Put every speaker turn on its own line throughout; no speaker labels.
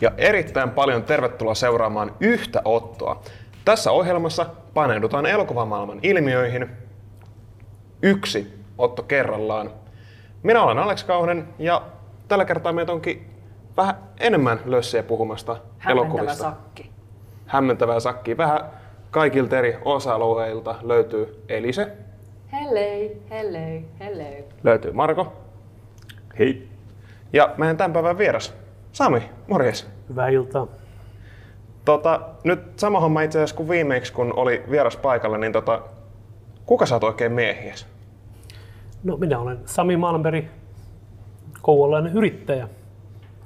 ja erittäin paljon tervetuloa seuraamaan yhtä ottoa. Tässä ohjelmassa paneudutaan elokuvamaailman ilmiöihin yksi otto kerrallaan. Minä olen Alex Kauhanen ja tällä kertaa meitä onkin vähän enemmän lössiä puhumasta
Hämmentävä
elokuvista.
sakki.
Hämmentävää sakki. Vähän kaikilta eri osa-alueilta löytyy Elise,
Hellei, hellei, hellei.
löytyy Marko
Hei.
ja meidän tämän päivän vieras Sami. Morjes.
Hyvää iltaa.
Tota, nyt sama homma itse asiassa kuin viimeksi, kun oli vieras paikalla, niin tota, kuka sä oot oikein miehies?
No, minä olen Sami Malmberg, kouvollainen yrittäjä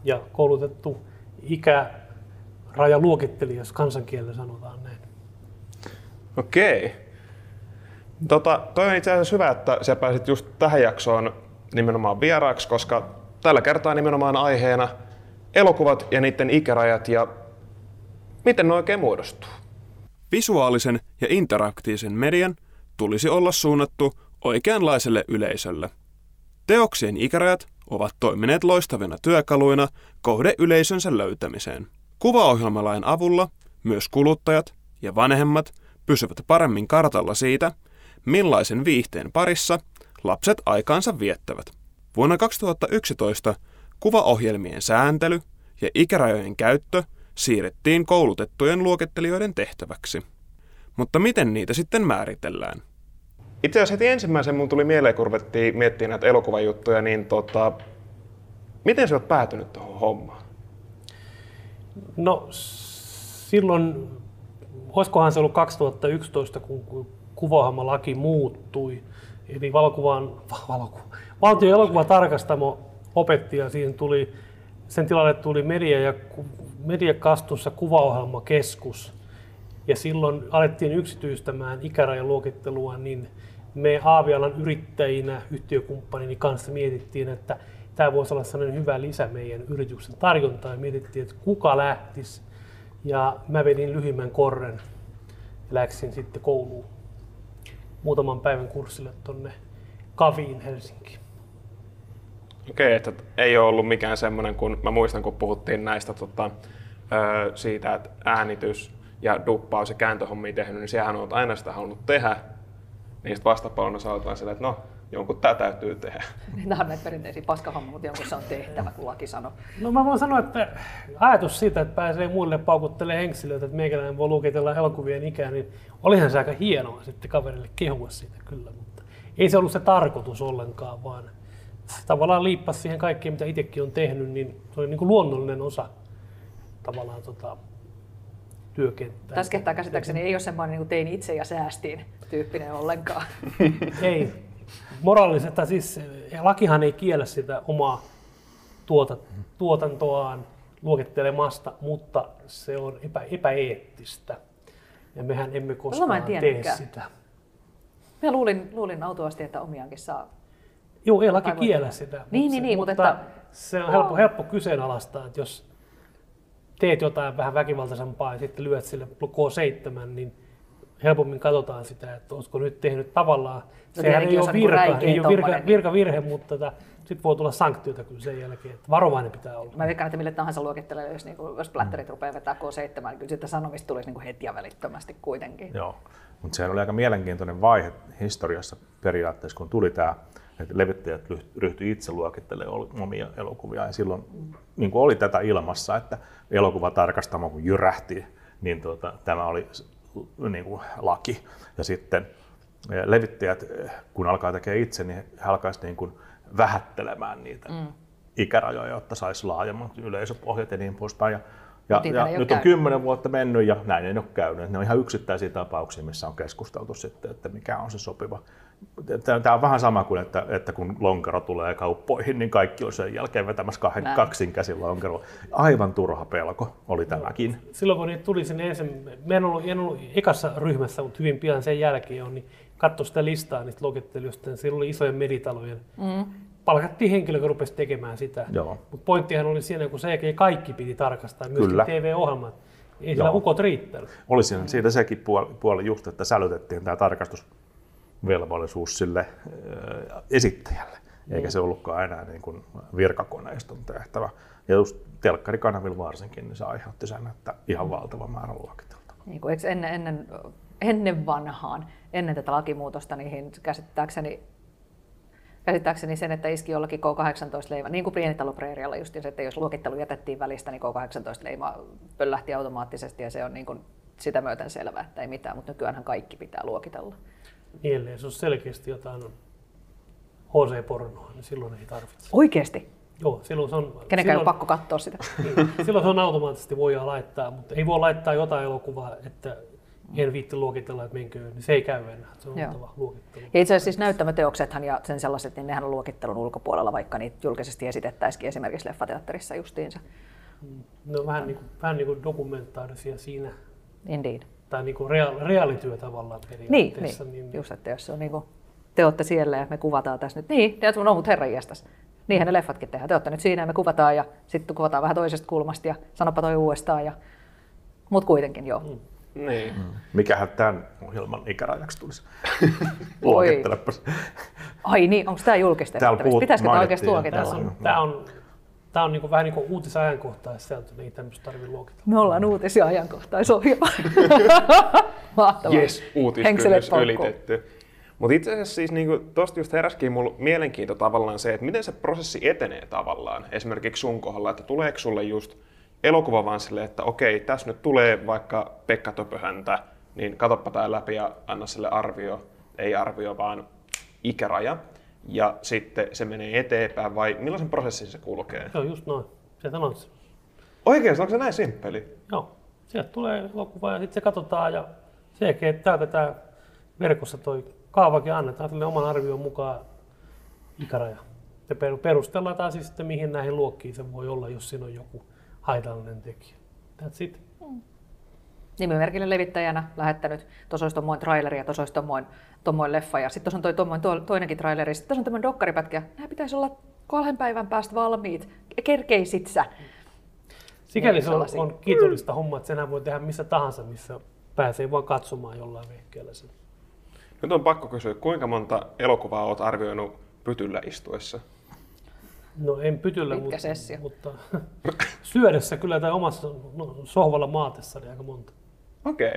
ja koulutettu ikärajaluokittelija, jos kansankielellä sanotaan näin.
Okei. Tota, toi on itse asiassa hyvä, että sä pääsit just tähän jaksoon nimenomaan vieraaksi, koska tällä kertaa nimenomaan aiheena elokuvat ja niiden ikärajat ja miten ne oikein muodostuu. Visuaalisen ja interaktiivisen median tulisi olla suunnattu oikeanlaiselle yleisölle. Teoksien ikärajat ovat toimineet loistavina työkaluina kohdeyleisönsä löytämiseen. Kuvaohjelmalain avulla myös kuluttajat ja vanhemmat pysyvät paremmin kartalla siitä, millaisen viihteen parissa lapset aikaansa viettävät. Vuonna 2011 kuvaohjelmien sääntely ja ikärajojen käyttö siirrettiin koulutettujen luokittelijoiden tehtäväksi. Mutta miten niitä sitten määritellään? Itse asiassa heti ensimmäisen mun tuli mieleen, kun ruvettiin miettimään näitä elokuvajuttuja, niin tota, miten sä oot päätynyt tuohon hommaan?
No silloin, olisikohan se ollut 2011, kun kuvaohjelmalaki muuttui. Eli valokuvan, valokuva, valtion elokuvatarkastamo opetti ja siihen tuli, sen tilalle tuli media ja mediakastussa kuvaohjelmakeskus. Ja silloin alettiin yksityistämään ikärajaluokittelua, niin me Aavialan yrittäjinä yhtiökumppanini kanssa mietittiin, että tämä voisi olla sellainen hyvä lisä meidän yrityksen tarjontaan. Mietittiin, että kuka lähtisi. Ja mä vedin lyhyimmän korren ja läksin sitten kouluun muutaman päivän kurssille tonne Kaviin Helsinkiin.
Okei, että ei ole ollut mikään semmoinen, kun mä muistan, kun puhuttiin näistä tota, ö, siitä, että äänitys ja duppaus ja kääntöhommia tehnyt, niin sehän on aina sitä halunnut tehdä. Niin sitten oot vaan silleen, että no, jonkun tää täytyy tehdä.
Nämä on näitä perinteisiä paskahomma, mutta jonkun se on tehtävä, kun laki sanoo.
No mä voin sanoa, että ajatus siitä, että pääsee muille paukuttelemaan henkilöitä, että meikäläinen voi luokitella elokuvien ikää, niin olihan se aika hienoa sitten kaverille kehua siitä kyllä, mutta ei se ollut se tarkoitus ollenkaan, vaan tavallaan liippasi siihen kaikkeen, mitä itsekin on tehnyt, niin se oli niin kuin luonnollinen osa tavallaan tota, työkenttää.
Tässä kehtaa käsittääkseni ei ole semmoinen niin kuin tein itse ja säästiin tyyppinen ollenkaan.
Ei. Moraalisesti, siis lakihan ei kiellä sitä omaa tuota, tuotantoaan luokittelemasta, mutta se on epä, epäeettistä. Ja mehän emme koskaan tee sitä.
Mä luulin, luulin autuasti, että omiaankin saa.
Joo, ei laki kiellä sitä.
Niin,
se,
niin, niin,
mutta
mutta
se on helppo, helppo kyseenalaistaa, että jos teet jotain vähän väkivaltaisempaa ja sitten lyöt sille K7, niin helpommin katsotaan sitä, että olisiko nyt tehnyt tavallaan. Sehän
tietenkin,
ei ole,
on niinku
virka,
räikeä
ei ole virka,
niin-
virkavirhe, mutta tota, sitten voi tulla sanktioita kyllä sen jälkeen. Että varovainen pitää olla.
Mä veikkaan, että mille tahansa luokittelijalle, jos, niin kuin, jos platterit rupeaa vetää K7, niin kyllä siitä sanomista tulisi niin kuin heti ja välittömästi kuitenkin.
Joo, mutta sehän oli aika mielenkiintoinen vaihe historiassa periaatteessa, kun tuli tämä, levittäjät lyh- ryhtyi itse luokittelemaan omia elokuvia. Ja silloin niin kuin oli tätä ilmassa, että elokuvatarkastamo kun jyrähti, niin tuota, tämä oli niin kuin laki. Ja sitten eh, levittäjät, eh, kun alkaa tekemään itse, niin he alkaisivat niin kuin vähättelemään niitä mm. ikärajoja, jotta saisi laajemman yleisöpohjat ja niin poispäin. Ja, ja, ja nyt on kymmenen vuotta mennyt ja näin ei ole käynyt. Ne on ihan yksittäisiä tapauksia, missä on keskusteltu sitten, että mikä on se sopiva. Tämä on vähän sama kuin, että, että kun lonkero tulee kauppoihin, niin kaikki on sen jälkeen vetämässä kahden,
Näin.
kaksin käsin lonkeroa. Aivan turha pelko oli tämäkin.
Silloin kun niitä tuli sinne ensin, mä en ollut, en ollut ekassa ryhmässä, mutta hyvin pian sen jälkeen on, niin katsoi sitä listaa niistä luokittelijoista, niin siellä oli isojen meditalojen. Mm. Palkattiin henkilö, joka rupesi tekemään sitä. Mutta pointtihan oli siinä, kun se kaikki piti tarkastaa, myöskin
Kyllä.
TV-ohjelmat. Ei sillä
Joo.
ukot riittänyt.
Oli siinä, siitä sekin puoli, puoli just, että sälytettiin tämä tarkastusvelvollisuus sille esittäjälle. eikä se ollutkaan enää niin kuin virkakoneiston tehtävä. Ja just telkkarikanavilla varsinkin, niin se aiheutti sen, että ihan valtava määrä luokiteltavaa.
Niin kuin, eikö ennen, ennen, ennen vanhaan, ennen tätä lakimuutosta, niihin käsittääkseni käsittääkseni sen, että iski jollakin K18-leima, niin kuin pienitalopreerialla just se, että jos luokittelu jätettiin välistä, niin K18-leima pöllähti automaattisesti ja se on niin kuin sitä myöten selvää, että ei mitään, mutta nykyään kaikki pitää luokitella.
Niin, ellei se on selkeästi jotain HC-pornoa, niin silloin ei tarvitse.
Oikeesti?
Joo, silloin se on...
Kenenkään
silloin,
pakko katsoa sitä.
Niin, silloin se on automaattisesti voidaan laittaa, mutta ei voi laittaa jotain elokuvaa, että en viitti luokitella, että menkö, niin se ei käy enää. Se on oltava luokittelu.
Ja itse asiassa siis näyttämöteoksethan ja sen sellaiset, niin nehän on luokittelun ulkopuolella, vaikka niitä julkisesti esitettäisikin esimerkiksi leffateatterissa justiinsa.
Ne on vähän niin kuin, vähän niin kuin dokumentaarisia siinä,
Indeed.
Tai niin kuin reaali, reaalityö tavallaan
Niin,
periaatteessa.
niin, just, että jos se on niin kuin, te olette siellä ja me kuvataan tässä nyt, niin, te no mutta herran jästäs. Niinhän ne leffatkin tehdään. Te olette nyt siinä ja me kuvataan ja sitten kuvataan vähän toisesta kulmasta ja sanopa toi uudestaan. Ja... Mutta kuitenkin joo. Mm.
Niin.
Mikähän tämän ohjelman ikärajaksi tulisi?
Oi.
Luokittelepas.
Ai niin, onko tämä julkistettavissa? Pitäisikö tämä oikeasti luokitella?
Tämä on, tämä on, tämä on niin kuin, vähän niin kuin uutisajankohtaa sieltä, niin ei tämmöistä tarvitse luokitella.
Me ollaan uutisia ajankohtaisohjelma. Mahtavaa.
Yes, uutiskynnys ylitetty. Mutta itse asiassa siis niinku, tosta just heräsikin mulla mielenkiinto tavallaan se, että miten se prosessi etenee tavallaan. Esimerkiksi sun kohdalla, että tuleeko sulle just elokuva vaan silleen, että okei, tässä nyt tulee vaikka Pekka Töpöhäntä, niin katoppa tää läpi ja anna sille arvio, ei arvio, vaan ikäraja. Ja sitten se menee eteenpäin, vai millaisen prosessin se kulkee?
Joo, just noin. Sieltä on se.
Oikeasti, onko se näin simppeli?
Joo, sieltä tulee elokuva ja sitten se katsotaan ja sen jälkeen täytetään verkossa toi kaavakin annetaan sille oman arvion mukaan ikäraja. Ja per- perustellaan taas siis sitten mihin näihin luokkiin se voi olla, jos siinä on joku haitallinen tekijä. That's it.
Nimimerkille levittäjänä lähettänyt, tuossa olisi tuommoinen traileri ja tuossa olisi tuommoinen, tuommoinen leffa ja sitten tuossa on toi, tuo, toinenkin traileri, sitten tuossa on tämmöinen dokkaripätkä, nämä pitäisi olla kolmen päivän päästä valmiit, kerkeisit sä?
Sikäli
Niin,
se on, on kiitollista homma, että senhän voi tehdä missä tahansa, missä pääsee vaan katsomaan jollain vehkeellä sen.
Nyt on pakko kysyä, kuinka monta elokuvaa olet arvioinut pytyllä istuessa?
No en pytyllä,
Pitkä
mutta,
sessio.
mutta syödessä kyllä tai omassa no, sohvalla maatessa niin aika monta.
Okei.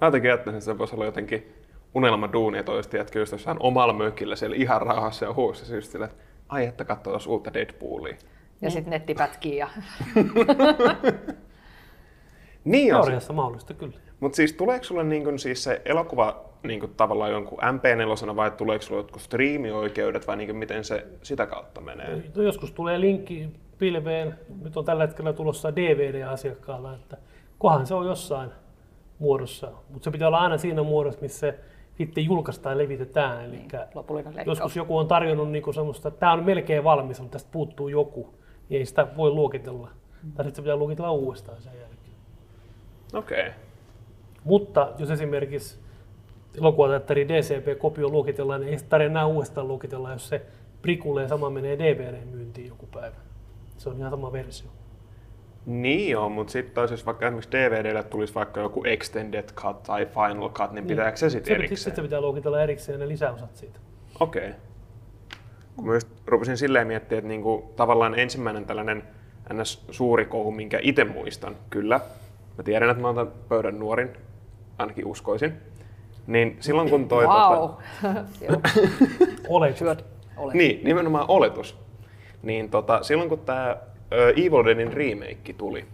Mä jotenkin ajattelin, että se voisi olla jotenkin unelma duuni, että olisi tiedätkö, just jossain omalla mökillä siellä ihan rauhassa ja huussa just sillä, että ai että katsotaan uutta Deadpoolia.
Ja sitten netti pätkii ja
Niin on.
Teoriassa mahdollista kyllä.
Mutta siis tuleeko sulle niin kun, siis se elokuva niin kun, tavallaan jonkun MP4 vai tuleeko sulle jotkut striimioikeudet vai niin kun, miten se sitä kautta menee?
No, joskus tulee linkki pilveen, nyt on tällä hetkellä tulossa DVD-asiakkaalla, että kohan se on jossain muodossa, mutta se pitää olla aina siinä muodossa, missä se sitten julkaistaan ja levitetään. Eli
leikkaus.
joskus joku on tarjonnut niinku semmoista, että tämä on melkein valmis, mutta tästä puuttuu joku, niin ei sitä voi luokitella. Tai sitten se pitää luokitella uudestaan sen jälkeen.
Okei. Okay.
Mutta jos esimerkiksi elokuvateatteri DCP-kopio luokitellaan, niin ei sitä tarvitse enää uudestaan luokitella, jos se prikulee sama menee DVD-myyntiin joku päivä. Se on ihan sama versio.
Niin joo, mutta sitten taas jos vaikka esimerkiksi DVDlle tulisi vaikka joku Extended Cut tai Final Cut, niin pitääkö se sitten
se,
erikseen?
Sitten se pitää luokitella erikseen ne lisäosat siitä.
Okei. Okay. Kun mä just rupesin silleen miettimään, että niinku, tavallaan ensimmäinen tällainen ns. suuri kohu, minkä itse muistan, kyllä. Mä tiedän, että mä oon tämän pöydän nuorin, ainakin uskoisin. Niin silloin kun toi...
Wow.
Tota,
Oletus.
syöt. Ole.
niin, nimenomaan oletus. Niin tota, silloin kun tämä Evil Deadin remake tuli,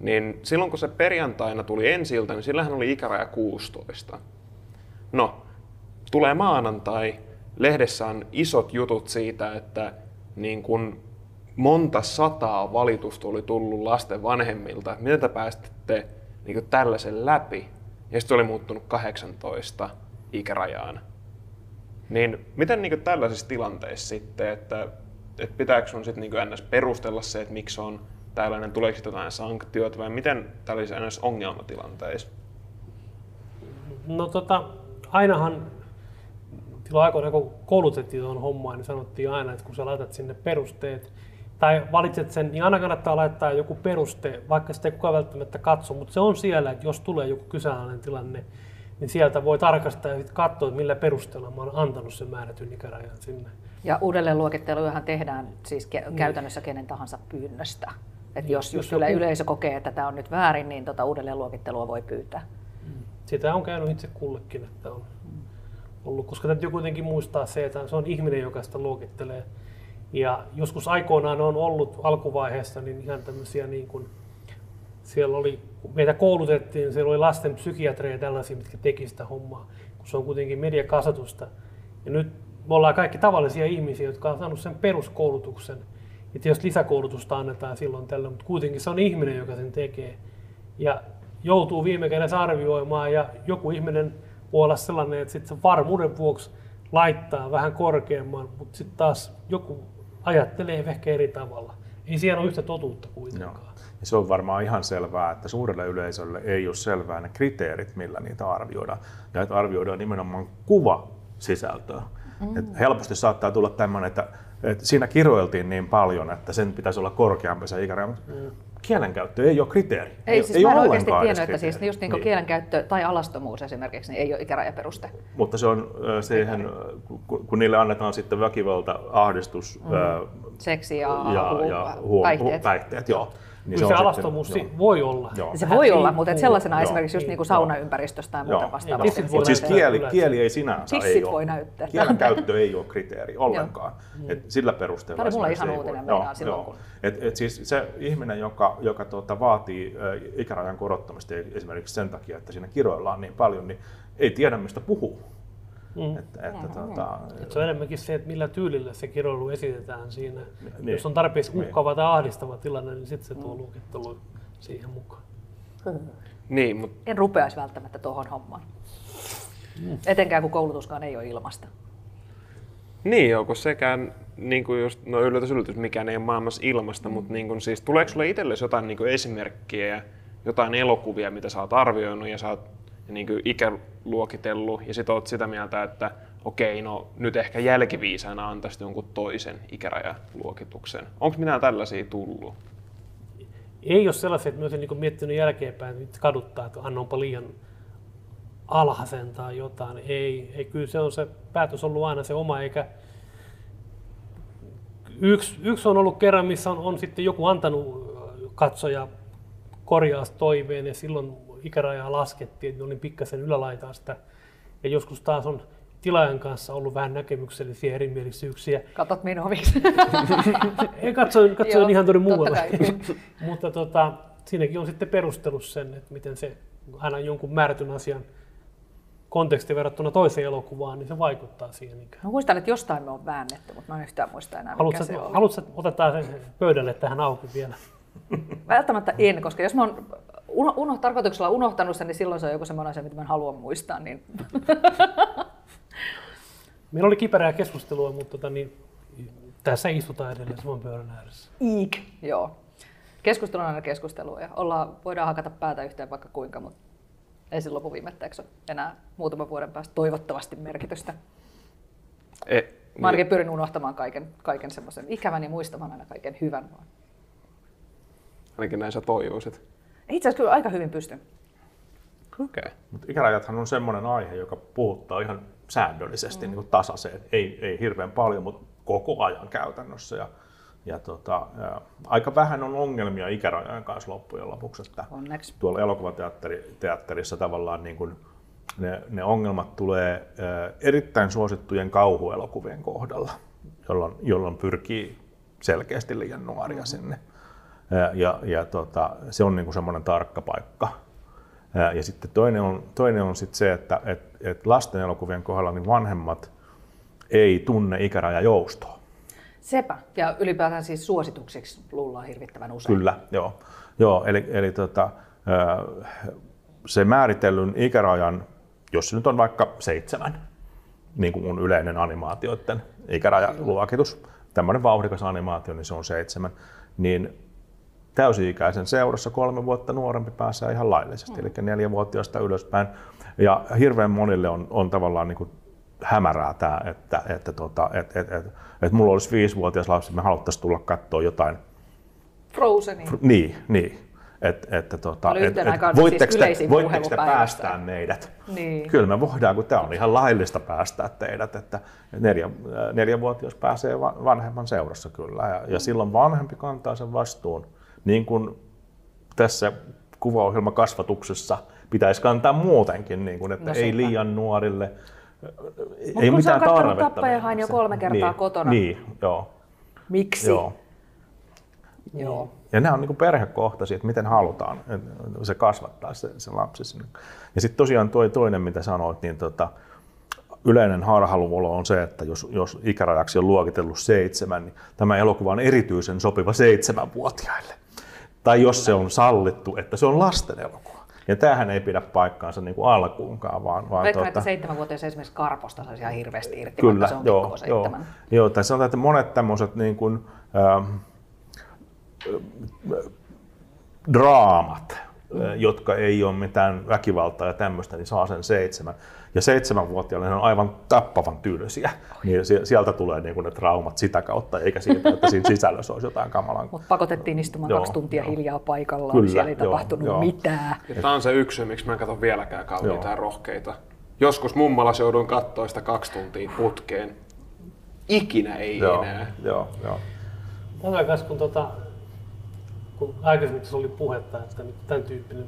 niin silloin kun se perjantaina tuli ensi niin sillähän oli ikäraja 16. No, tulee maanantai, lehdessä on isot jutut siitä, että niin kun monta sataa valitusta oli tullut lasten vanhemmilta, miten te päästitte niin tällaisen läpi. Ja sitten se oli muuttunut 18 ikärajaan. Niin miten niin tällaisissa tilanteissa sitten, että, että pitääkö sun sitten niin ns. perustella se, että miksi on tällainen, tuleeko jotain sanktioita vai miten tällaisissa ns. ongelmatilanteissa?
No tota, ainahan silloin aikoina, kun koulutettiin tuohon hommaan, niin sanottiin aina, että kun sä laitat sinne perusteet, tai valitset sen, niin aina kannattaa laittaa joku peruste, vaikka sitä ei kukaan välttämättä katso, mutta se on siellä, että jos tulee joku kyseenalainen tilanne, niin sieltä voi tarkastaa ja katsoa, että millä perusteella mä oon antanut sen määrätyn ikärajan sinne.
Ja uudelleenluokittelujahan tehdään siis ke-
Niin.
käytännössä kenen tahansa pyynnöstä. Et jos,
jos
jos yle, yleisö kokee, että tämä on nyt väärin, niin tota uudelleenluokittelua voi pyytää.
Sitä on käynyt itse kullekin, että on ollut, koska täytyy kuitenkin muistaa se, että se on ihminen, joka sitä luokittelee. Ja joskus aikoinaan on ollut alkuvaiheessa niin ihan tämmöisiä niin kuin, siellä oli, kun meitä koulutettiin, siellä oli lasten psykiatreja ja tällaisia, mitkä teki sitä hommaa, kun se on kuitenkin mediakasvatusta. Ja nyt me ollaan kaikki tavallisia ihmisiä, jotka on saanut sen peruskoulutuksen. Ja tietysti lisäkoulutusta annetaan silloin tällöin, mutta kuitenkin se on ihminen, joka sen tekee. Ja joutuu viime kädessä arvioimaan ja joku ihminen voi olla sellainen, että sitten se varmuuden vuoksi laittaa vähän korkeamman, mutta sitten taas joku ajattelee ehkä eri tavalla. Ei siellä ole yhtä totuutta kuitenkaan.
Ja se on varmaan ihan selvää, että suurelle yleisölle ei ole selvää ne kriteerit, millä niitä arvioidaan. Ja että arvioidaan nimenomaan kuva sisältöä. Mm. Et helposti saattaa tulla tämmöinen, että, että siinä kiroiltiin niin paljon, että sen pitäisi olla korkeampi se ikäraja, mutta mm. kielenkäyttö ei ole kriteeri.
Ei, siis mä
ole
en oikeasti tiennyt, että siis just niin kuin kielenkäyttö tai alastomuus esimerkiksi niin ei ole ikärajaperuste.
Mutta se on siihen, kun, kun niille annetaan sitten väkivalta, ahdistus mm.
Seksi ja,
ja, ja huom,
päihteet.
päihteet joo.
Niin se, se alastomuus
sitten-
si- voi olla.
Joo.
Se voi olla, mutta et sellaisena
Joo.
esimerkiksi just niin kuin saunaympäristöstä tai muuta vastaavasti.
Mutta siis
näyttää
kieli, kieli ei sinänsä
Tissit
ei
voi
ole.
näyttää.
Kielen käyttö ei ole kriteeri ollenkaan. Et sillä perusteella
Tämä oli
esimerkiksi
ihan uutinen meinaa silloin, kun-
Et, et siis se ihminen, joka, joka tuota, vaatii ikärajan korottamista esimerkiksi sen takia, että siinä kiroillaan niin paljon, niin ei tiedä mistä puhuu.
Mm.
Että, että, tuota,
Et se on enemmänkin se, että millä tyylillä se kiroilu esitetään siinä.
Niin.
Jos on tarpeeksi
Niin.
uhkaava tai ahdistava tilanne, niin sitten se tuo luokittelu siihen mukaan.
Niin, mutta
En rupeaisi välttämättä tuohon hommaan. Etenkään kun koulutuskaan ei ole ilmasta.
Niin kun sekään, niin kuin just, no yllätys yllätys, mikään ei ole maailmassa ilmasta, mutta niin kuin, siis, tuleeko sulle itsellesi jotain niin kuin esimerkkiä ja jotain elokuvia, mitä sä oot arvioinut ja sä oot niin kuin ikäluokitellut ja sit oot sitä mieltä, että okei, no nyt ehkä jälkiviisaana antaisit jonkun toisen ikärajaluokituksen. Onko mitään tällaisia tullut?
Ei ole sellaisia, että olisin niin miettinyt jälkeenpäin, että kaduttaa, että annonpa liian alhaisen tai jotain. Ei, ei, kyllä se on se päätös ollut aina se oma, eikä yksi, yksi on ollut kerran, missä on, on sitten joku antanut katsoja korjaustoiveen ja silloin ikärajaa laskettiin, että olin pikkasen ylälaitaa sitä. Ja joskus taas on tilaajan kanssa ollut vähän näkemyksellisiä erimielisyyksiä.
Katot minua miksi.
Ei katsoin, katsoin
Joo,
ihan tuonne muualle. Mutta tota, siinäkin on sitten perustellut sen, että miten se aina jonkun määrätyn asian konteksti verrattuna toiseen elokuvaan, niin se vaikuttaa siihen. ikään.
Mä muistan, että jostain me on väännetty, mutta mä en yhtään muista enää, mikä
Haluatko,
se oli.
haluatko otetaan sen pöydälle tähän auki vielä?
Välttämättä en, koska jos mä oon uno, uno, tarkoituksella unohtanut sen, niin silloin se on joku semmoinen asia, mitä mä en halua muistaa. Niin...
Meillä oli kiperää keskustelua, mutta tota, niin, tässä istutaan edelleen saman pöydän ääressä.
Iik. Joo. Keskustelu on aina keskustelua ja ollaan, voidaan hakata päätä yhteen vaikka kuinka, mutta ei sillä lopuviimetteeksi ole enää muutaman vuoden päästä toivottavasti merkitystä.
E,
Mä ainakin pyrin unohtamaan kaiken, kaiken semmoisen ikävän ja muistamaan aina kaiken hyvän. Vaan.
ainakin näin sä toivoisit.
Itse asiassa kyllä aika hyvin pystyn.
Okei. Okay.
Mutta ikärajathan on semmoinen aihe, joka puhuttaa ihan säännöllisesti mm. niin kuin tasaiseen. Ei, ei hirveän paljon, mutta koko ajan käytännössä. Ja, ja tota, ja aika vähän on ongelmia ikärajojen kanssa loppujen lopuksi. Että
Onneksi.
tuolla elokuvateatterissa tavallaan niin kuin ne, ne ongelmat tulee erittäin suosittujen kauhuelokuvien kohdalla, jolloin, jolloin pyrkii selkeästi liian nuoria mm-hmm. sinne. Ja, ja, tota, se on niin kuin semmoinen tarkka paikka. Ja, sitten toinen on, toinen on sitten se, että et, et lasten elokuvien kohdalla niin vanhemmat ei tunne ikärajajoustoa.
Sepä. Ja ylipäätään siis suosituksiksi luullaan hirvittävän usein.
Kyllä, joo. joo eli eli tota, se määritellyn ikärajan, jos se nyt on vaikka seitsemän, niin kuin yleinen animaatioiden ikärajaluokitus, tämmöinen vauhdikas animaatio, niin se on seitsemän, niin täysi-ikäisen seurassa kolme vuotta nuorempi pääsee ihan laillisesti, mm. eli neljävuotiaasta ylöspäin. Ja hirveän monille on, on tavallaan niin kuin hämärää tämä, että, että, tota, että, että, että, että mulla olisi viisivuotias lapsi, me haluttaisiin tulla katsoa jotain
Frozeni.
niin, niin. että, että tota,
Oli
et, et,
aikana siis
voitteko te, voitteko te päästää meidät?
Niin.
Kyllä me voidaan, kun tämä on ihan laillista päästää teidät, että neljä, neljävuotias pääsee va- vanhemman seurassa kyllä. Ja, ja silloin vanhempi kantaa sen vastuun, niin kuin tässä kuvaohjelmakasvatuksessa pitäisi kantaa muutenkin, niin kuin, että
No
ei liian nuorille,
kun
ei mitään tarvetta.
Tappajahain jo
mennä.
kolme kertaa
niin,
kotona.
Niin, joo.
Miksi?
joo.
Joo.
Ja nämä on niin perhekohtaisia, että miten halutaan että se kasvattaa se, se lapsi sinne. Ja sitten tosiaan toi toinen, mitä sanoit, niin tota, yleinen harhaluulo on se, että jos, jos ikärajaksi on luokitellut seitsemän, niin tämä elokuva on erityisen sopiva seitsemänvuotiaille. Tai jos se on sallittu, että se on lasten elokuva. Ja tämähän ei pidä paikkaansa niin kuin alkuunkaan, vaan, vaan
Veikkaan,
tota-
että seitsemänvuotias esimerkiksi Karposta saisi ihan hirveästi irti,
Kyllä,
vaikka se on
joo, joo,
seitsemän.
joo. Tai sanotaan, että monet tämmöiset niin kuin, ähm, draamat, mm. jotka ei ole mitään väkivaltaa ja tämmöistä, niin saa sen seitsemän. Ja seitsemänvuotiaille ne on aivan tappavan tylsiä. Niin sie- sieltä tulee niin kuin ne traumat sitä kautta, eikä siitä, että siinä sisällössä olisi jotain kamalan.
Mutta pakotettiin istumaan
Joo,
kaksi tuntia
joo.
hiljaa paikallaan,
Kyllä,
siellä ei
joo,
tapahtunut
joo.
mitään.
Ja tämä on se yksi syy, miksi mä en katso vieläkään kauniita ja rohkeita. Joskus mummalas jouduin katsoa sitä kaksi tuntia putkeen. Ikinä ei
Joo,
enää.
joo, joo.
Tämä kanssa, kun, tota, kun aikaisemmin tässä oli puhetta, että nyt tämän tyyppinen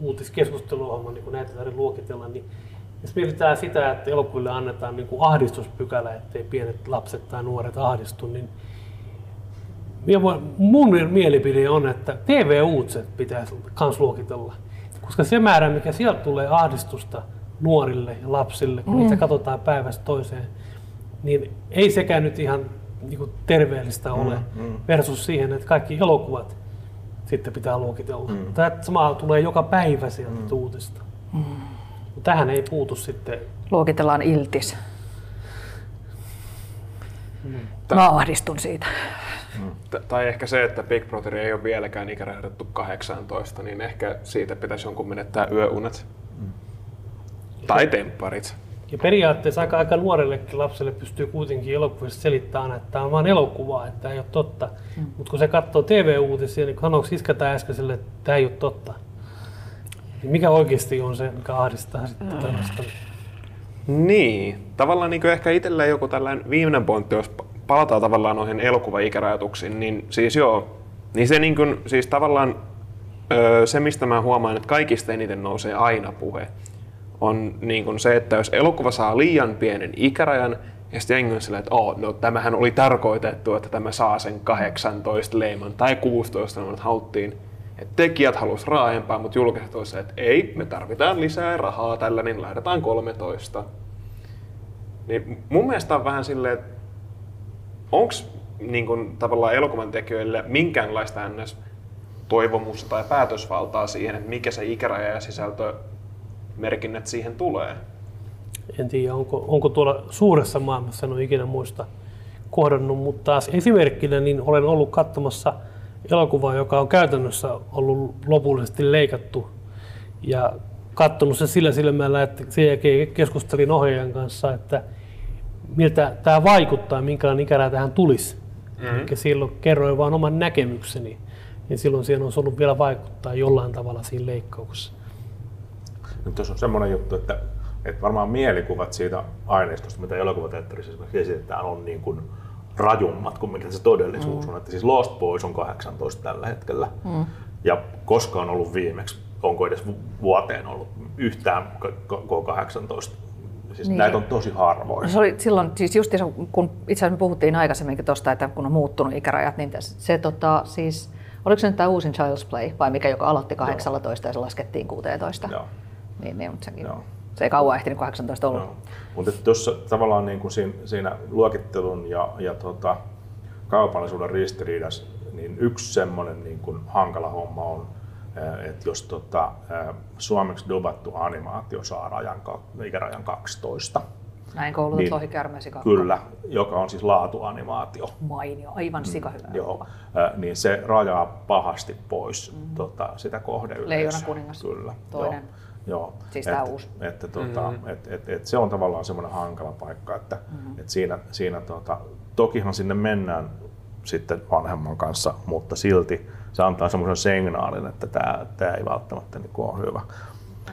uutiskeskusteluohjelma, niin kun näitä tarvitse luokitella, niin jos mietitään sitä, että elokuville annetaan niin kuin ahdistuspykälä, ettei pienet lapset tai nuoret ahdistu, niin mun mielipide on, että TV-uutiset pitäisi myös luokitella. Koska se määrä, mikä sieltä tulee ahdistusta nuorille ja lapsille, kun mm. niitä katsotaan päivästä toiseen, niin ei sekään nyt ihan niin kuin terveellistä ole mm. versus siihen, että kaikki elokuvat sitten pitää luokitella. Mm. Tämä sama tulee joka päivä sieltä mm. uutista. Mm. Tähän ei puutu sitten.
Luokitellaan iltis. Mä ahdistun siitä.
T- tai ehkä se, että Big Brother ei ole vieläkään ikärajoitettu 18, niin ehkä siitä pitäisi jonkun menettää yöunet. Tai tempparit.
Ja periaatteessa aika, aika nuorellekin lapselle pystyy kuitenkin elokuvissa selittämään, että tämä on vain elokuvaa, että tämä ei ole totta. Mm. Mutta kun se katsoo TV-uutisia, niin sanoiko iskä tai äskeiselle, että tämä ei ole totta. Niin mikä oikeasti on se, mikä ahdistaa sitten mm. tällaista?
Niin, tavallaan niin ehkä itselleen joku tällainen viimeinen pointti, jos pa- palataan tavallaan noihin elokuvaikärajoituksiin, niin siis joo, niin se niin kuin, siis tavallaan öö, se, mistä mä huomaan, että kaikista eniten nousee aina puhe, on niin kuin se, että jos elokuva saa liian pienen ikärajan, ja sitten jengi on silleen, että oh, no tämähän oli tarkoitettu, että tämä saa sen 18 leiman tai 16 leiman, että haluttiin, että tekijät halus raaempaa, mutta julkiset olisivat, että ei, me tarvitaan lisää rahaa tällä, niin lähdetään 13. Niin mun mielestä on vähän silleen, että onko niin tavallaan elokuvan tekijöille minkäänlaista ns. toivomusta tai päätösvaltaa siihen, että mikä se ikäraja ja sisältö merkinnät siihen tulee?
En tiedä, onko, onko tuolla suuressa maailmassa, en ole ikinä muista kohdannut, mutta taas esimerkkinä niin olen ollut katsomassa elokuvaa, joka on käytännössä ollut lopullisesti leikattu ja katsonut sen sillä silmällä, että sen jälkeen keskustelin ohjaajan kanssa, että miltä tämä vaikuttaa, minkälainen ikäraja tähän tulisi. Mm-hmm. Eli silloin kerroin vain oman näkemykseni, ja silloin siihen on ollut vielä vaikuttaa jollain tavalla siinä leikkauksessa.
Nyt tuossa on semmoinen juttu, että, että varmaan mielikuvat siitä aineistosta, mitä elokuvateatterissa esimerkiksi esitetään, on niin kuin rajummat kuin mikä se todellisuus mm. on. Että siis Lost Boys on 18 tällä hetkellä. Mm. Ja koska on ollut viimeksi, onko edes vu- vuoteen ollut yhtään k- k- 18 Siis
Niin.
näitä on tosi harvoin.
Se oli silloin, siis just kun itse asiassa me puhuttiin aikaisemminkin tuosta, että kun on muuttunut ikärajat, niin se, se tota, siis, oliko se nyt tämä uusin Child's Play vai mikä, joka aloitti 18 ja se laskettiin 16?
Joo.
Niin, niin mutta sekin,
Joo.
Se ei kauan ehtinyt 18 olla.
Joo. Mutta tuossa tavallaan niin kuin siinä, siinä luokittelun ja, ja tota, kaupallisuuden ristiriidassa, niin yksi semmoinen niin kuin hankala homma on, että jos tota, suomeksi dubattu animaatio saa rajan, ikärajan 12,
Näin koulutut
Niin.
kakko.
kyllä, joka on siis laatuanimaatio,
Mainio, aivan sikahyvä
Mm, joo, niin se rajaa pahasti pois mm. tota, sitä kohdeyleisöä.
Leijona kuningas,
Kyllä,
toinen.
Joo. Joo.
Siis
Et-
uusi.
Että, tota, mm-hmm. et, et, et se on tavallaan semmoinen hankala paikka, että mm-hmm. et siinä, siinä tota, tokihan sinne mennään sitten vanhemman kanssa, mutta silti se antaa semmoisen signaalin, että tämä, tämä ei välttämättä niin ole hyvä.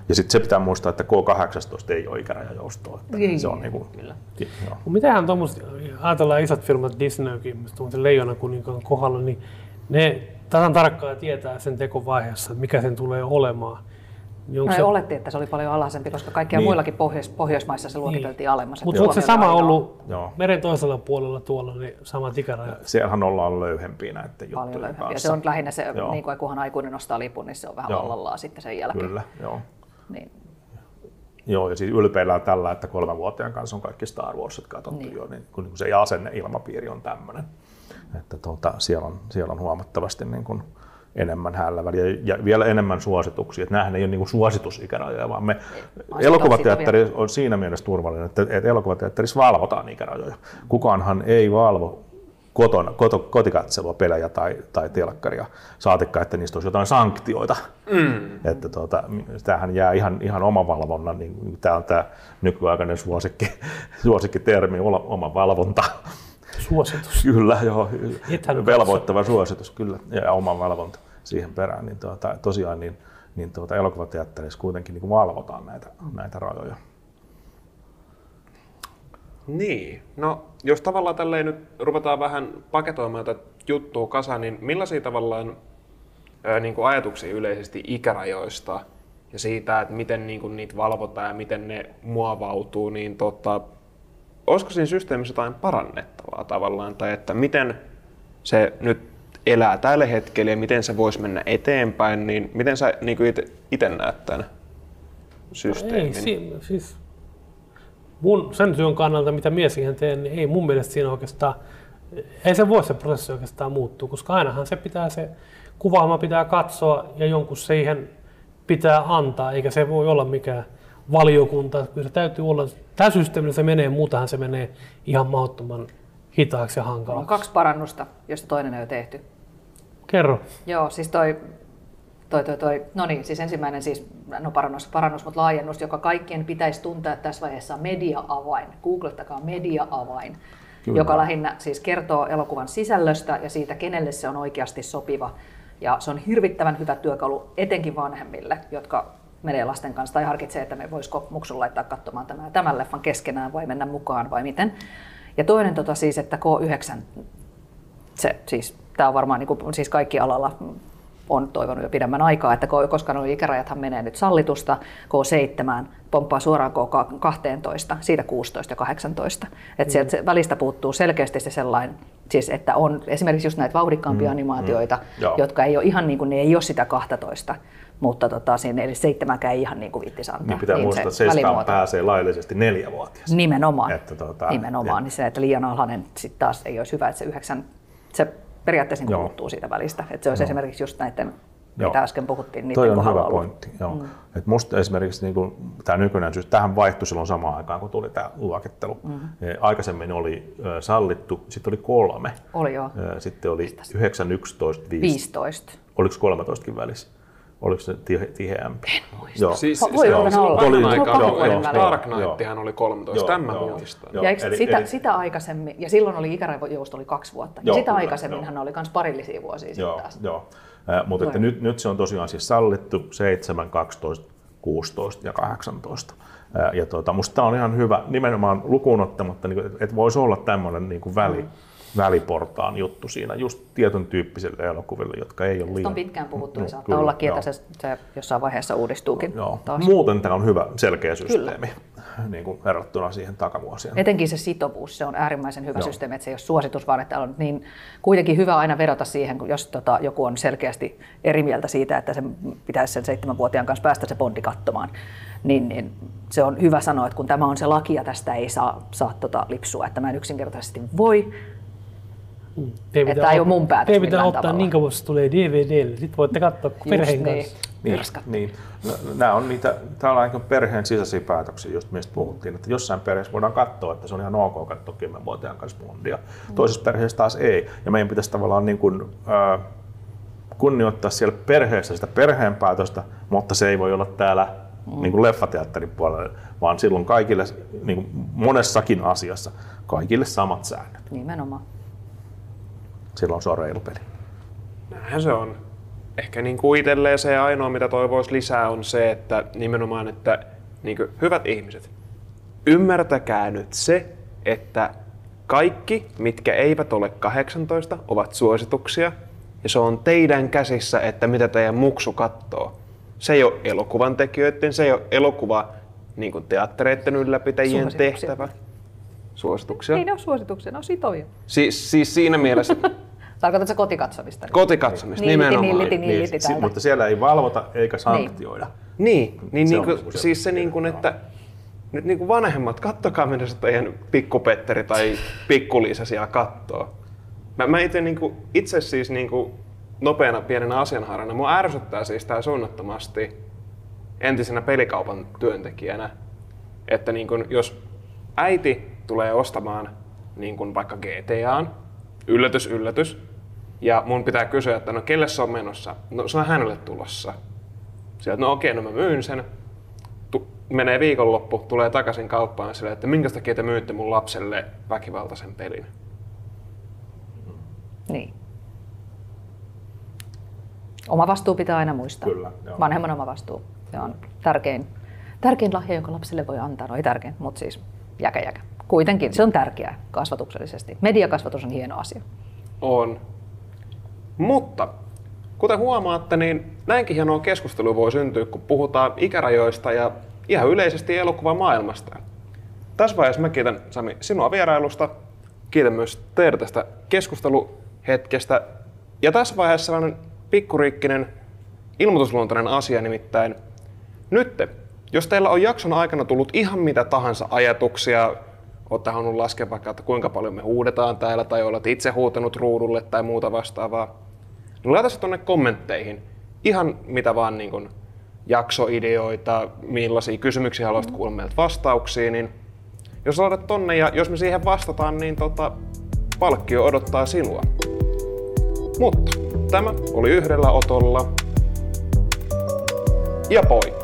Ja sitten se pitää muistaa, että K18 ei ole ikärajajoustoa. Että
Ei,
se on niin kuin,
kyllä.
Joo.
Mitähän tuommoista, ajatellaan isot firmat Disneykin, tuommoisen leijona kuninkaan kohdalla, niin ne tasan tarkkaan tietää sen tekovaiheessa, että mikä sen tulee olemaan. Niin onko
No,
se,
oletti, että se oli paljon alhaisempi, koska kaikkia
Niin.
muillakin Pohjois- Pohjoismaissa se luokiteltiin alemmas. että
mutta onko se sama
ainoa.
ollut
Joo.
meren toisella puolella tuolla, niin samat ikärajat?
Siellähän ollaan löyhempiä näiden
paljon
juttujen
löyhempi. Ja
kanssa.
se on lähinnä se,
Joo.
niin kuin kunhan aikuinen nostaa lipun, niin se on vähän
Joo.
vallallaan sitten sen jälkeen.
Kyllä, joo.
Niin.
Joo, ja siis ylpeillään tällä, että kolmenvuotiaan kanssa on kaikki Star Warsit katsottu
Niin.
jo, niin kun se asenne ilmapiiri on tämmöinen, että tuota, siellä, on, siellä on huomattavasti niin kuin enemmän hällä väliä ja vielä enemmän suosituksia. Että nämähän ei ole niin suositusikärajoja, vaan me elokuvateatteri on siinä mielessä turvallinen, että, että elokuvateatterissa valvotaan ikärajoja. Kukaanhan ei valvo kotona, koto, kotikatselua, pelejä tai, tai telkkaria, saatikka, että niistä olisi jotain sanktioita. Mm. Että tuota, tämähän jää ihan, ihan oman valvonnan, niin tämä on tämä nykyaikainen suosikki, suosikkitermi, olla- oma valvonta.
Suositus.
Kyllä, joo.
Ethän katso.
Velvoittava suositus, kyllä, ja oma valvonta siihen perään. Niin tuota, tosiaan niin, niin tuota, elokuvateatterissa kuitenkin niin kuin valvotaan näitä, näitä rajoja.
Niin, no jos tavallaan tälleen nyt ruvetaan vähän paketoimaan tätä juttua kasaan, niin millaisia tavallaan ää, niin kuin ajatuksia yleisesti ikärajoista ja siitä, että miten niin kuin niitä valvotaan ja miten ne muovautuu, niin tota, olisiko siinä systeemissä jotain parannettavaa tavallaan, tai että miten se nyt elää tällä hetkellä ja miten se voisi mennä eteenpäin, niin miten sä niin itse näet tämän systeemin?
Ei, si- siis mun sen työn kannalta, mitä mies siihen teen, niin ei mun mielestä siinä oikeastaan, ei se voi se prosessi oikeastaan muuttua, koska ainahan se pitää se kuvaama pitää katsoa ja jonkun siihen pitää antaa, eikä se voi olla mikään valiokunta. Kyllä se täytyy olla, tämä systeemillä se menee, muutenhan se menee ihan mahdottoman hitaaksi ja
On
hankalaksi.
kaksi parannusta, joista toinen on jo tehty.
Kerro.
Joo, siis toi, toi, toi, toi no niin, siis ensimmäinen siis, no parannus, parannus, mutta laajennus, joka kaikkien pitäisi tuntea tässä vaiheessa media-avain. Googlettakaa media-avain,
Kyllä.
joka lähinnä siis kertoo elokuvan sisällöstä ja siitä, kenelle se on oikeasti sopiva. Ja se on hirvittävän hyvä työkalu etenkin vanhemmille, jotka menee lasten kanssa tai harkitsee, että me voisiko muksun laittaa katsomaan tämän, tämän leffan keskenään vai mennä mukaan vai miten. Ja toinen tota siis, että K9 se, siis, tämä on varmaan niin kuin, siis kaikki alalla on toivonut jo pidemmän aikaa, että ko- koska nuo ikärajathan menee nyt sallitusta, K7 pomppaa suoraan K12, siitä 16 ja 18. Että sieltä se välistä puuttuu selkeästi se sellainen, siis että on esimerkiksi just näitä vauhdikkaampia animaatioita,
Joo.
jotka ei ole ihan niin kuin, ne ei ole sitä 12, mutta tota, siinä eli seitsemänkään ei ihan niin kuin vittisi antaa.
Niin pitää muistaa, että
se
seiskaan
välimuoto.
pääsee laillisesti neljävuotias.
Nimenomaan.
Että tota-
Nimenomaan.
ja-
Niin se, että liian alhainen sitten taas ei olisi hyvä, että se yhdeksän, se periaatteessa niin
Joo.
puuttuu siitä välistä. Että se olisi esimerkiksi just näiden,
Joo.
mitä äsken puhuttiin, niiden
Toi on hyvä
ollut.
pointti. Joo. Mm. Et musta esimerkiksi niin tämä nykyinen syys, tähän vaihtui silloin samaan aikaan, kun tuli tämä luokittelu. Mm. Aikaisemmin oli ö, sallittu, sitten oli kolme.
Oli joo.
Ö, Sitten oli 9, 11, 5.
15.
Oliko 13 välissä? Oliko se tihe, tiheämpi? En
muista.
Joo.
Siis,
Voi
silloin-
olla. Oli- vuoden
joo,
välein.
Dark
Joo.
Knighttihan oli 13,
Joo,
tämän mä
joo.
muistan.
Joo.
Ja eikö
eli-
sitä,
eli-
sitä aikaisemmin, ja silloin oli ikärajousto oli kaksi vuotta, ja
Joo,
sitä
kyllä,
aikaisemmin
joo.
hän oli myös parillisia vuosia
Joo,
sitten taas.
joo. Äh, mutta että
Joo.
nyt, nyt se on tosiaan siis sallittu 7, 12, 16 ja 18. Äh, ja tuota, musta tämä on ihan hyvä, nimenomaan lukuun ottamatta, niin että et voisi olla tämmöinen niin väli, väliportaan juttu siinä, just tietyn tyyppisille elokuville, jotka ei ole liian...
on pitkään puhuttu, ja
Joo,
saattaa
kyllä,
ollakin, että se, se jossain vaiheessa uudistuukin
Joo.
taas.
Muuten tämä on hyvä, selkeä systeemi niin kuin verrattuna siihen takavuosien.
Etenkin se sitovuus, se on äärimmäisen hyvä
Joo.
systeemi, että se ei ole suositus, vaan että on niin kuitenkin hyvä aina vedota siihen, jos tota, joku on selkeästi eri mieltä siitä, että se pitäisi sen seitsemänvuotiaan kanssa päästä se bondi katsomaan, niin, niin se on hyvä sanoa, että kun tämä on se laki ja tästä ei saa, saa tota lipsua, että mä en yksinkertaisesti voi,
Teidän
Että ei ole mun päätös
Teidän pitää ottaa
tavalla.
niin kauan, jos se tulee DVDlle. Sitten voitte katsoa perheen
niin.
kanssa.
Niin, niin. Nämä on niitä, tämä on aika perheen sisäisiä päätöksiä, just mistä puhuttiin, että jossain perheessä voidaan katsoa, että se on ihan ok katsoa 10-vuotiaan kanssa Bondia. Toisessa perheessä taas ei. Ja meidän pitäisi tavallaan niin kuin, äh, kunnioittaa siellä perheessä sitä perheen päätöstä, mutta se ei voi olla täällä mm. niin kuin leffateatterin puolella, vaan silloin kaikille, niin kuin monessakin asiassa, kaikille samat säännöt.
nimenomaan.
Silloin se on reilu peli.
Näinhän se on. Ehkä niin kuin itselleen se ainoa, mitä toivoisi lisää, on se, että nimenomaan, että niin kuin, hyvät ihmiset, ymmärtäkää nyt se, että kaikki, mitkä eivät ole 18, ovat suosituksia, ja se on teidän käsissä, että mitä teidän muksu kattoo. Se ei ole elokuvan tekijöiden, se ei ole elokuva niin kuin teattereiden ylläpitäjien
Suosituksia.
tehtävä. Suosituksia.
Ei ne ole suosituksia, ne on sitovia.
Siis, siis siinä mielessä
Tarkoitatko se kotikatsomista?
kotikatsomista
Nilliti,
nimenomaan.
nilliti, nilliti
si-
täältä.
mutta siellä ei valvota eikä sanktioida.
Niin, niin,
Se
niin kuin,
niinku se-
siis se niin kuin, että nyt niin kuin vanhemmat, kattokaa mitä se teidän pikkupetteri tai pikkuliisa siellä kattoo. Mä, mä itse, niin kuin, itse siis niin kuin, nopeana pienenä asianhaarana, mua ärsyttää siis tää suunnattomasti entisenä pelikaupan työntekijänä, että niin kuin, jos äiti tulee ostamaan niin kuin vaikka GTAn, yllätys, yllätys, ja mun pitää kysyä, että no kelle se on menossa? No se on hänelle tulossa. Sieltä, no okei, no mä myyn sen. Tu- menee viikonloppu, tulee takaisin kauppaan sille, että minkä takia te myytte mun lapselle väkivaltaisen pelin.
Niin. Oma vastuu pitää aina muistaa.
Kyllä, joo.
Vanhemman oma vastuu. Se on tärkein, tärkein lahja, jonka lapselle voi antaa. No ei tärkein, mutta siis jäkä jäkä. Kuitenkin se on tärkeää kasvatuksellisesti. Mediakasvatus on hieno asia.
On. Mutta, kuten huomaatte, niin näinkin hienoa keskustelua voi syntyä, kun puhutaan ikärajoista ja ihan yleisesti elokuvamaailmasta. Tässä vaiheessa mä kiitän Sami sinua vierailusta. Kiitän myös teitä tästä keskusteluhetkestä. Ja tässä vaiheessa sellainen pikkuriikkinen ilmoitusluontoinen asia nimittäin. Nytte, jos teillä on jakson aikana tullut ihan mitä tahansa ajatuksia, olette halunnut laskea vaikka, että kuinka paljon me huudetaan täällä, tai olet itse huutanut ruudulle tai muuta vastaavaa, niin laita se tuonne kommentteihin. Ihan mitä vaan niin kuin jaksoideoita, millaisia kysymyksiä haluaisit kuulla meiltä vastauksia, niin jos laitat tonne ja jos me siihen vastataan, niin tota, palkkio odottaa sinua. Mutta tämä oli yhdellä otolla. Ja poi.